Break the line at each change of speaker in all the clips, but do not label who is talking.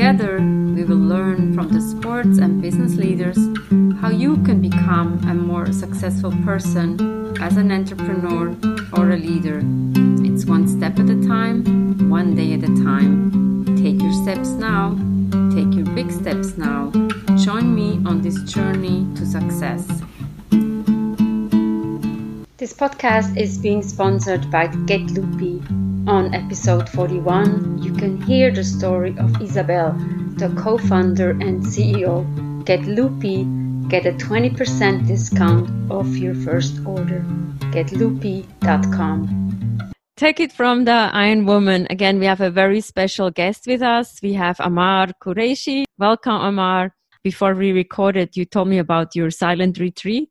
Together, we will learn from the sports and business leaders how you can become a more successful person as an entrepreneur or a leader. It's one step at a time, one day at a time. Take your steps now, take your big steps now. Join me on this journey to success. This podcast is being sponsored by Get Loopy. On episode 41, you can hear the story of Isabel, the co founder and CEO. Get Loopy, get a 20% discount off your first order. GetLoopy.com. Take it from the Iron Woman. Again, we have a very special guest with us. We have Amar Qureshi. Welcome, Amar. Before we recorded, you told me about your silent retreat.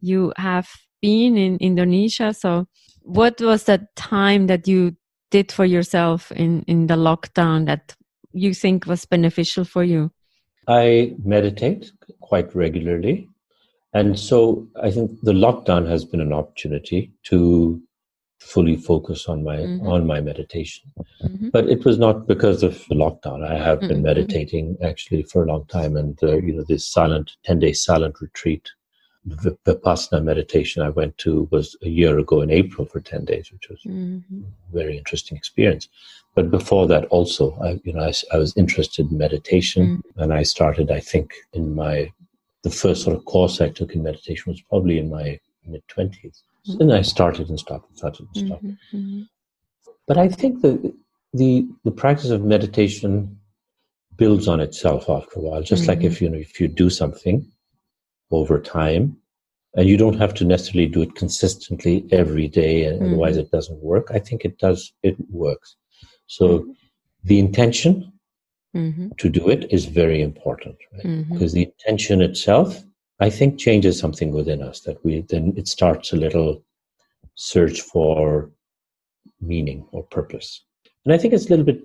You have been in Indonesia. So, what was that time that you did for yourself in, in the lockdown that you think was beneficial for you?
I meditate quite regularly. And so I think the lockdown has been an opportunity to fully focus on my mm-hmm. on my meditation. Mm-hmm. But it was not because of the lockdown. I have been mm-hmm. meditating actually for a long time, and uh, you know this silent ten day silent retreat, the vipassana meditation I went to was a year ago in April for ten days, which was mm-hmm. a very interesting experience. But before that, also, I you know I, I was interested in meditation, mm. and I started I think in my the first sort of course I took in meditation was probably in my mid 20s. Mm-hmm. And I started and stopped, and started and stopped. Mm-hmm, mm-hmm. But I think the, the, the practice of meditation builds on itself after a while. Just mm-hmm. like if you know, if you do something over time, and you don't have to necessarily do it consistently every day, and mm-hmm. otherwise it doesn't work. I think it does. It works. So mm-hmm. the intention mm-hmm. to do it is very important right? mm-hmm. because the intention itself i think changes something within us that we then it starts a little search for meaning or purpose and i think it's a little bit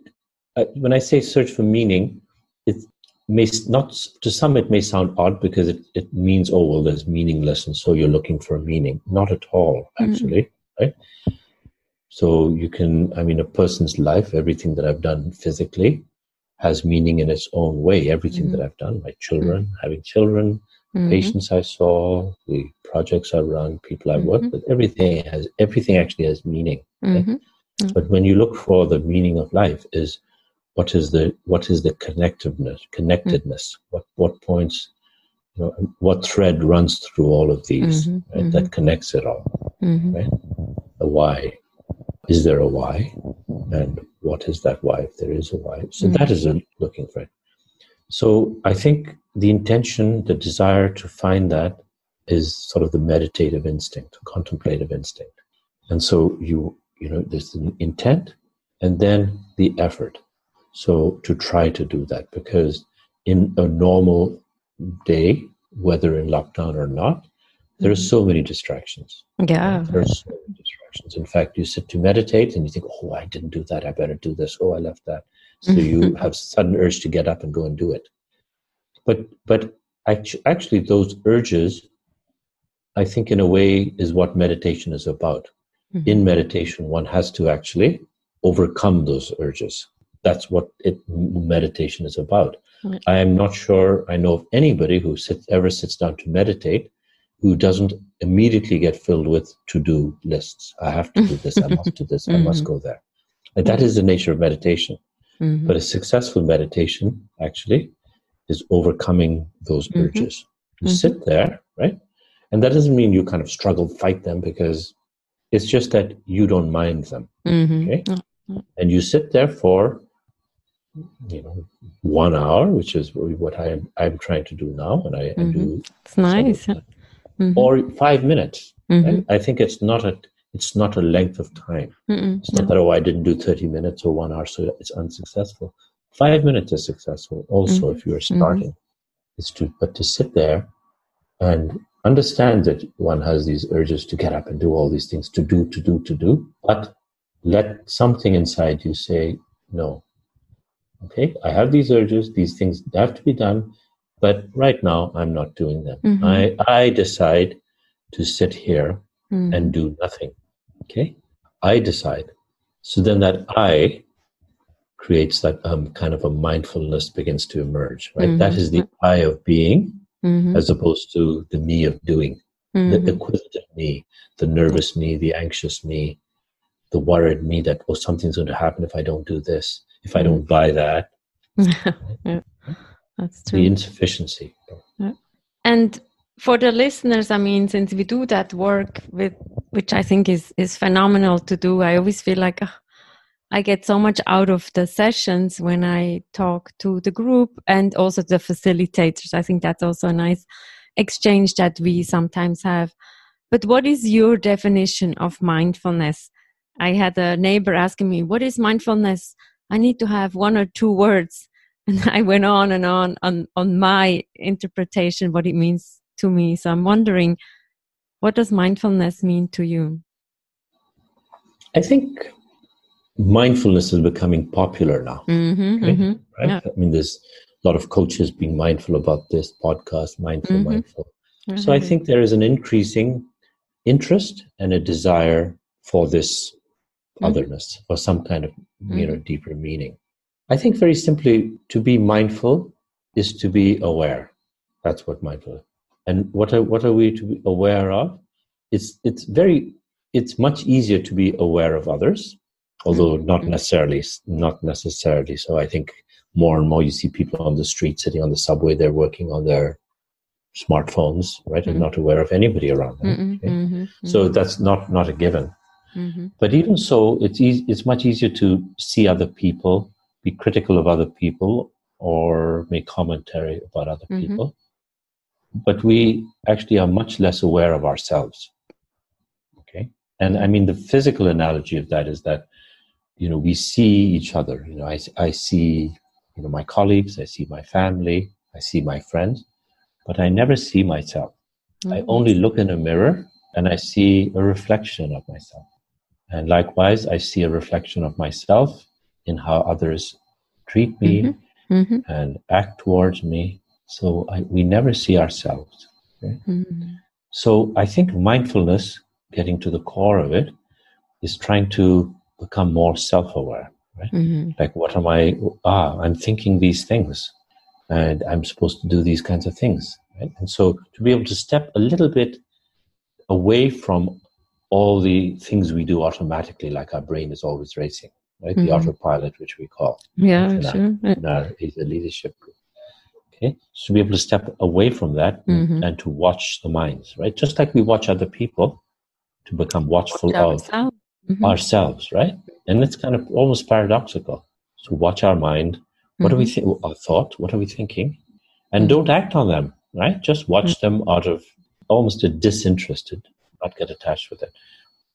uh, when i say search for meaning it may not to some it may sound odd because it, it means oh well there's meaningless and so you're looking for a meaning not at all mm-hmm. actually mm-hmm. right so you can i mean a person's life everything that i've done physically has meaning in its own way. Everything mm-hmm. that I've done, my children, mm-hmm. having children, mm-hmm. patients I saw, the projects I run, people I work mm-hmm. with, everything has everything actually has meaning. Mm-hmm. But when you look for the meaning of life, is what is the what is the connectiveness, connectedness? Mm. What what points, you know, what thread runs through all of these mm-hmm, right, that mm-hmm. connects it all? Mm-hmm. Right? A why. Is there a why? And what is that why if there is a why so mm-hmm. that is a looking for it so i think the intention the desire to find that is sort of the meditative instinct contemplative instinct and so you you know there's an intent and then the effort so to try to do that because in a normal day whether in lockdown or not there are mm-hmm. so many distractions
yeah
there are so many distractions. In fact, you sit to meditate and you think, oh, I didn't do that. I better do this. Oh, I left that. So you have sudden urge to get up and go and do it. But but actually, those urges, I think, in a way, is what meditation is about. Mm-hmm. In meditation, one has to actually overcome those urges. That's what it, meditation is about. Mm-hmm. I am not sure I know of anybody who sits, ever sits down to meditate who doesn't immediately get filled with to do lists. I have to do this, I must do this, mm-hmm. I must go there. And that is the nature of meditation. Mm-hmm. But a successful meditation actually is overcoming those mm-hmm. urges. You mm-hmm. sit there, right? And that doesn't mean you kind of struggle, fight them, because it's just that you don't mind them. Mm-hmm. Okay? And you sit there for you know one hour which is what i am i'm trying to do now and i, I do
mm-hmm. it's nice
mm-hmm. or five minutes. Mm-hmm. I think it's not a it's not a length of time. Mm-mm, it's not no. that oh I didn't do thirty minutes or one hour, so it's unsuccessful. five minutes is successful also mm-hmm. if you're mm-hmm. starting mm-hmm. it's to but to sit there and understand that one has these urges to get up and do all these things to do to do to do but let something inside you say no okay i have these urges these things have to be done but right now i'm not doing them mm-hmm. i i decide to sit here mm. and do nothing okay i decide so then that i creates that um, kind of a mindfulness begins to emerge right mm-hmm. that is the i of being mm-hmm. as opposed to the me of doing the mm-hmm. acquisitive me the nervous me the anxious me the worried me that oh something's going to happen if i don't do this if i don't buy that
yeah, that's true.
the insufficiency.
Yeah. and for the listeners i mean since we do that work with which i think is is phenomenal to do i always feel like oh, i get so much out of the sessions when i talk to the group and also the facilitators. I think that's also a nice exchange that we sometimes have. But what is your definition of mindfulness? I had a neighbor asking me what is mindfulness i need to have one or two words and i went on and on on on my interpretation what it means to me. So I'm wondering, what does mindfulness mean to you?
I think mindfulness is becoming popular now. Mm-hmm, okay? mm-hmm, right? Yeah. I mean, there's a lot of coaches being mindful about this podcast, mindful, mm-hmm. mindful. So I mm-hmm. think there is an increasing interest and a desire for this mm-hmm. otherness, for some kind of you know mm-hmm. deeper meaning. I think very simply, to be mindful is to be aware. That's what mindful and what are what are we to be aware of it's it's very it's much easier to be aware of others although mm-hmm. not necessarily not necessarily so i think more and more you see people on the street sitting on the subway they're working on their smartphones right mm-hmm. and not aware of anybody around them mm-hmm. Mm-hmm. so mm-hmm. that's not not a given mm-hmm. but even so it's easy, it's much easier to see other people be critical of other people or make commentary about other people but we actually are much less aware of ourselves. Okay. And I mean, the physical analogy of that is that, you know, we see each other. You know, I, I see, you know, my colleagues, I see my family, I see my friends, but I never see myself. Mm-hmm. I only look in a mirror and I see a reflection of myself. And likewise, I see a reflection of myself in how others treat me mm-hmm. Mm-hmm. and act towards me so I, we never see ourselves. Okay? Mm-hmm. So I think mindfulness, getting to the core of it, is trying to become more self-aware. Right? Mm-hmm. Like, what am I? Ah, I'm thinking these things, and I'm supposed to do these kinds of things. Right? And so to be able to step a little bit away from all the things we do automatically, like our brain is always racing, right? Mm-hmm. The autopilot, which we call.
Yeah, in sure.
Our, in our, leadership group. Okay, so to be able to step away from that mm-hmm. and to watch the minds, right? Just like we watch other people, to become watchful watch of ourselves. Mm-hmm. ourselves, right? And it's kind of almost paradoxical. to watch our mind. What are we mm-hmm. think? Our thought. What are we thinking? And don't mm-hmm. act on them, right? Just watch mm-hmm. them out of almost a disinterested, not get attached with it.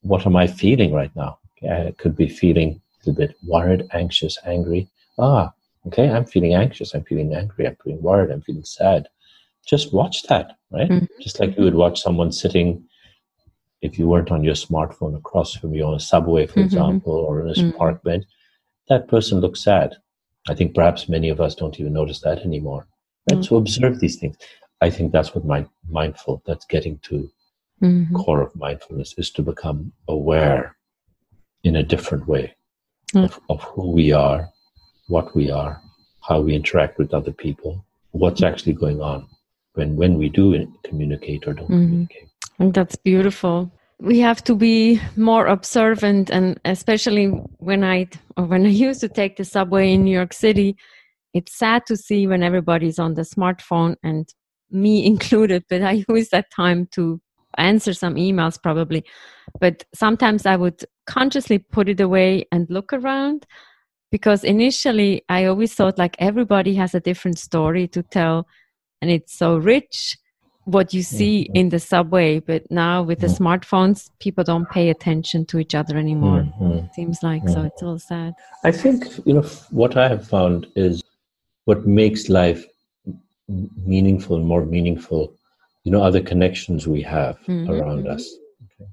What am I feeling right now? I could be feeling a little bit worried, anxious, angry. Ah, Okay, I'm feeling anxious, I'm feeling angry, I'm feeling worried, I'm feeling sad. Just watch that, right? Mm-hmm. Just like you would watch someone sitting, if you weren't on your smartphone across from you on a subway, for mm-hmm. example, or in a mm-hmm. park bench, that person looks sad. I think perhaps many of us don't even notice that anymore. Right? Mm. So observe these things. I think that's what my mindful, that's getting to mm-hmm. core of mindfulness is to become aware in a different way mm. of, of who we are what we are, how we interact with other people, what's actually going on when when we do communicate or don't mm-hmm. communicate.
And that's beautiful. We have to be more observant, and especially when I or when I used to take the subway in New York City, it's sad to see when everybody's on the smartphone and me included. But I use that time to answer some emails probably. But sometimes I would consciously put it away and look around because initially I always thought like everybody has a different story to tell and it's so rich what you see mm-hmm. in the subway, but now with the mm-hmm. smartphones, people don't pay attention to each other anymore. Mm-hmm. Seems like so. Mm-hmm. It's all sad.
I think you know what I have found is what makes life meaningful, more meaningful. You know, other connections we have mm-hmm. around us. Okay.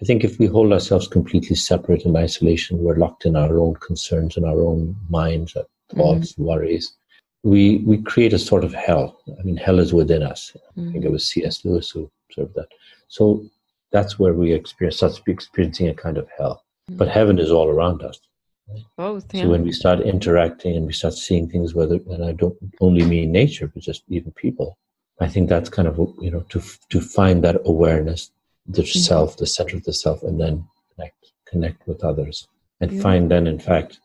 I think if we hold ourselves completely separate in isolation, we're locked in our own concerns and our own minds, thoughts, mm-hmm. worries we we create a sort of hell. I mean, hell is within us. Mm. I think it was C.S. Lewis who observed that. So that's where we experience, start experiencing a kind of hell. Mm. But heaven is all around us.
Right? Both. Yeah.
So when we start interacting and we start seeing things, whether and I don't only mean nature, but just even people, I think that's kind of you know to to find that awareness, the mm. self, the center of the self, and then connect connect with others, and yeah. find then in fact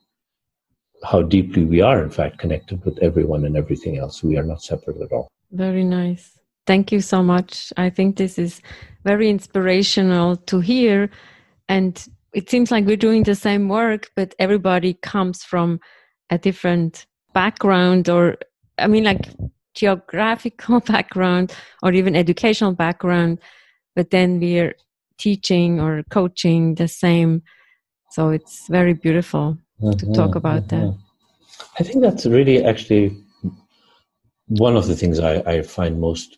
how deeply we are, in fact, connected with everyone and everything else. We are not separate at all.
Very nice. Thank you so much. I think this is very inspirational to hear. And it seems like we're doing the same work, but everybody comes from a different background or, I mean, like geographical background or even educational background. But then we're teaching or coaching the same. So it's very beautiful to talk mm-hmm, about mm-hmm. that.
I think that's really actually one of the things I, I find most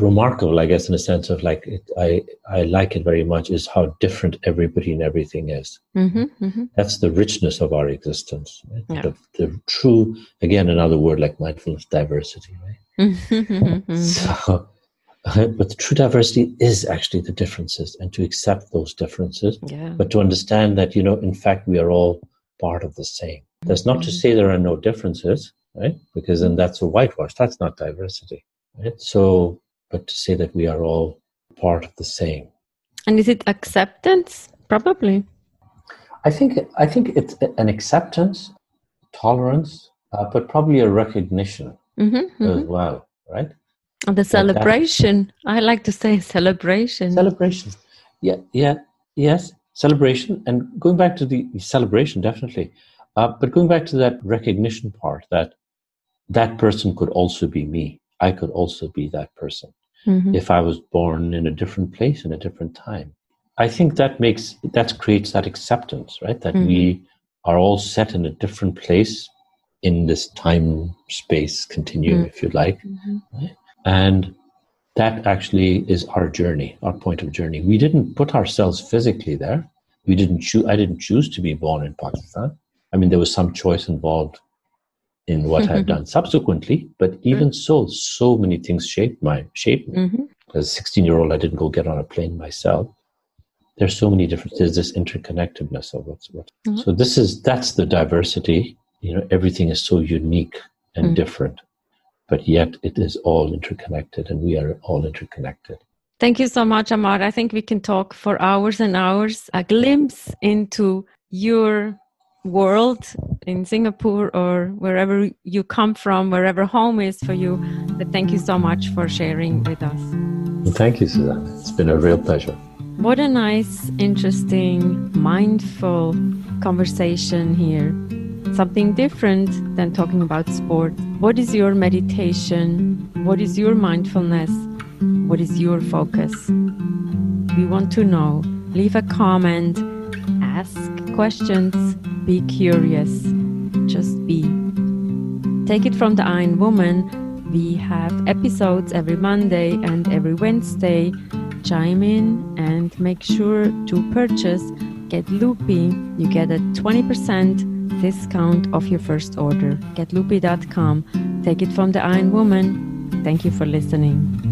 remarkable, I guess, in a sense of like it, I I like it very much is how different everybody and everything is. Mm-hmm, mm-hmm. That's the richness of our existence. Right? Yeah. The, the, true, again, another word like mindfulness, diversity. Right. Mm-hmm, so, but the true diversity is actually the differences and to accept those differences yeah. but to understand that you know in fact we are all part of the same that's not to mm-hmm. say there are no differences right because then that's a whitewash that's not diversity right so but to say that we are all part of the same
and is it acceptance probably
i think i think it's an acceptance tolerance uh, but probably a recognition mm-hmm, mm-hmm. as well right And
the celebration. I like to say celebration.
Celebration. Yeah, yeah, yes, celebration. And going back to the celebration, definitely. Uh, but going back to that recognition part, that that person could also be me. I could also be that person mm-hmm. if I was born in a different place in a different time. I think that makes that creates that acceptance, right? That mm-hmm. we are all set in a different place in this time space continuum, mm-hmm. if you like. Right? And that actually is our journey, our point of journey. We didn't put ourselves physically there. We didn't choose, I didn't choose to be born in Pakistan. I mean, there was some choice involved in what I've done subsequently, but even so, so many things shaped my shaped me. Mm-hmm. As a 16 year old, I didn't go get on a plane myself. There's so many different. There's this interconnectedness of what's what. Mm-hmm. So this is that's the diversity. You know, everything is so unique and mm-hmm. different but yet it is all interconnected and we are all interconnected.
Thank you so much, Amar. I think we can talk for hours and hours. A glimpse into your world in Singapore or wherever you come from, wherever home is for you. But thank you so much for sharing with us.
Well, thank you, Suzanne. It's been a real pleasure.
What a nice, interesting, mindful conversation here something different than talking about sport. What is your meditation? What is your mindfulness? What is your focus? We want to know. Leave a comment, ask questions, be curious, just be. Take it from the Iron Woman. We have episodes every Monday and every Wednesday. Chime in and make sure to purchase Get Loopy. You get a 20% discount off your first order. GetLoopy.com. Take it from the Iron Woman. Thank you for listening.